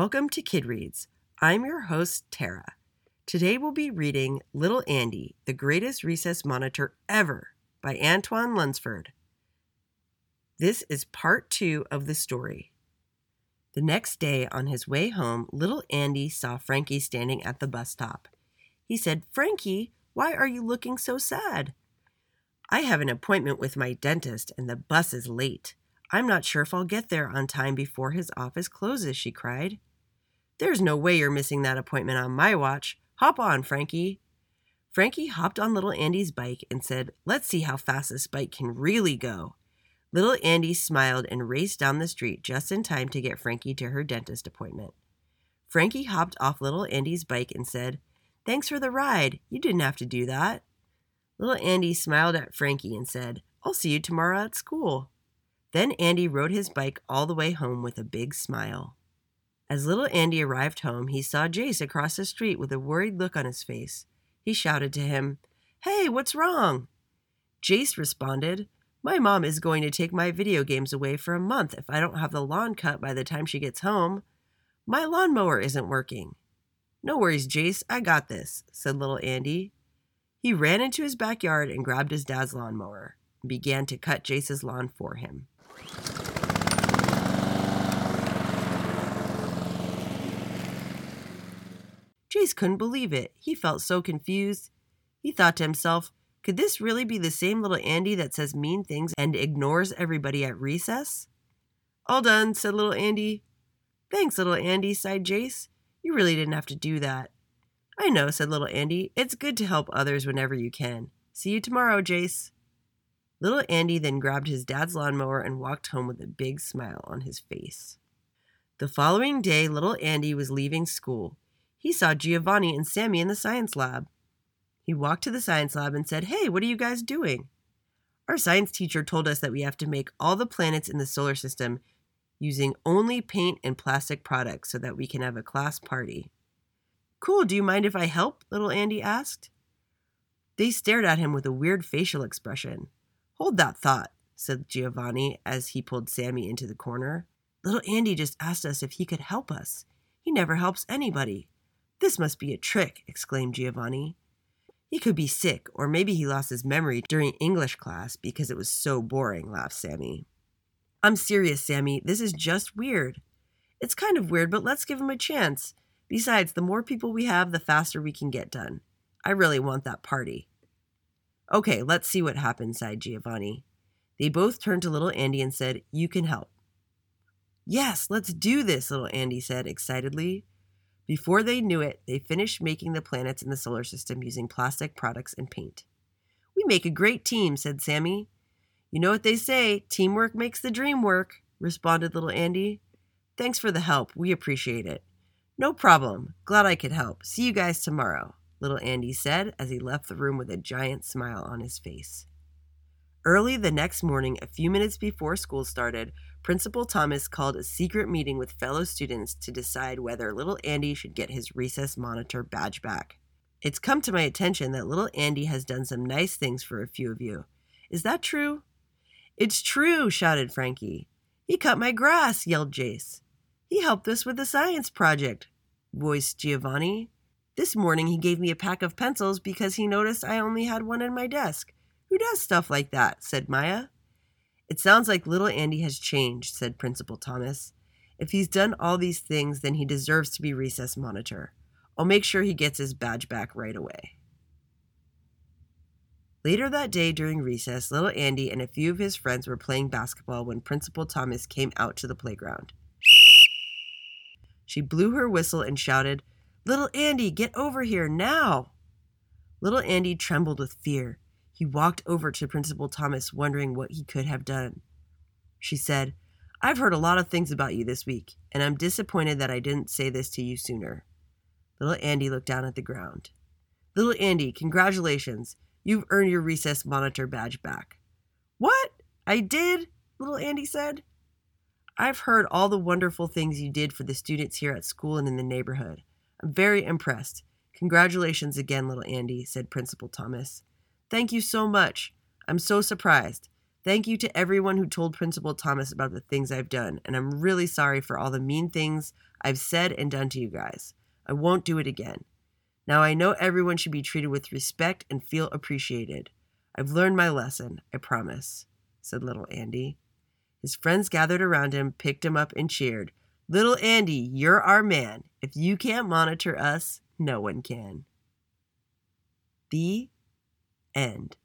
Welcome to Kid Reads. I'm your host, Tara. Today we'll be reading Little Andy, the Greatest Recess Monitor Ever by Antoine Lunsford. This is part two of the story. The next day, on his way home, little Andy saw Frankie standing at the bus stop. He said, Frankie, why are you looking so sad? I have an appointment with my dentist and the bus is late. I'm not sure if I'll get there on time before his office closes, she cried. There's no way you're missing that appointment on my watch. Hop on, Frankie. Frankie hopped on little Andy's bike and said, Let's see how fast this bike can really go. Little Andy smiled and raced down the street just in time to get Frankie to her dentist appointment. Frankie hopped off little Andy's bike and said, Thanks for the ride. You didn't have to do that. Little Andy smiled at Frankie and said, I'll see you tomorrow at school. Then Andy rode his bike all the way home with a big smile. As little Andy arrived home, he saw Jace across the street with a worried look on his face. He shouted to him, Hey, what's wrong? Jace responded, My mom is going to take my video games away for a month if I don't have the lawn cut by the time she gets home. My lawnmower isn't working. No worries, Jace, I got this, said little Andy. He ran into his backyard and grabbed his dad's lawnmower and began to cut Jace's lawn for him. Jace couldn't believe it. He felt so confused. He thought to himself, could this really be the same little Andy that says mean things and ignores everybody at recess? All done, said little Andy. Thanks, little Andy, sighed Jace. You really didn't have to do that. I know, said little Andy. It's good to help others whenever you can. See you tomorrow, Jace. Little Andy then grabbed his dad's lawnmower and walked home with a big smile on his face. The following day, little Andy was leaving school. He saw Giovanni and Sammy in the science lab. He walked to the science lab and said, Hey, what are you guys doing? Our science teacher told us that we have to make all the planets in the solar system using only paint and plastic products so that we can have a class party. Cool, do you mind if I help? little Andy asked. They stared at him with a weird facial expression. Hold that thought, said Giovanni as he pulled Sammy into the corner. Little Andy just asked us if he could help us. He never helps anybody. This must be a trick, exclaimed Giovanni. He could be sick, or maybe he lost his memory during English class because it was so boring, laughed Sammy. I'm serious, Sammy. This is just weird. It's kind of weird, but let's give him a chance. Besides, the more people we have, the faster we can get done. I really want that party. Okay, let's see what happens, sighed Giovanni. They both turned to little Andy and said, You can help. Yes, let's do this, little Andy said excitedly. Before they knew it, they finished making the planets in the solar system using plastic products and paint. We make a great team, said Sammy. You know what they say teamwork makes the dream work, responded little Andy. Thanks for the help. We appreciate it. No problem. Glad I could help. See you guys tomorrow, little Andy said as he left the room with a giant smile on his face. Early the next morning, a few minutes before school started, Principal Thomas called a secret meeting with fellow students to decide whether little Andy should get his recess monitor badge back. It's come to my attention that little Andy has done some nice things for a few of you. Is that true? It's true, shouted Frankie. He cut my grass, yelled Jace. He helped us with the science project, voiced Giovanni. This morning he gave me a pack of pencils because he noticed I only had one in my desk. Who does stuff like that? said Maya. It sounds like little Andy has changed, said Principal Thomas. If he's done all these things, then he deserves to be recess monitor. I'll make sure he gets his badge back right away. Later that day during recess, little Andy and a few of his friends were playing basketball when Principal Thomas came out to the playground. She blew her whistle and shouted, Little Andy, get over here now! Little Andy trembled with fear. He walked over to Principal Thomas, wondering what he could have done. She said, I've heard a lot of things about you this week, and I'm disappointed that I didn't say this to you sooner. Little Andy looked down at the ground. Little Andy, congratulations. You've earned your recess monitor badge back. What? I did? Little Andy said. I've heard all the wonderful things you did for the students here at school and in the neighborhood. I'm very impressed. Congratulations again, little Andy, said Principal Thomas. Thank you so much. I'm so surprised. Thank you to everyone who told Principal Thomas about the things I've done, and I'm really sorry for all the mean things I've said and done to you guys. I won't do it again. Now I know everyone should be treated with respect and feel appreciated. I've learned my lesson, I promise, said little Andy. His friends gathered around him, picked him up, and cheered. Little Andy, you're our man. If you can't monitor us, no one can. The end.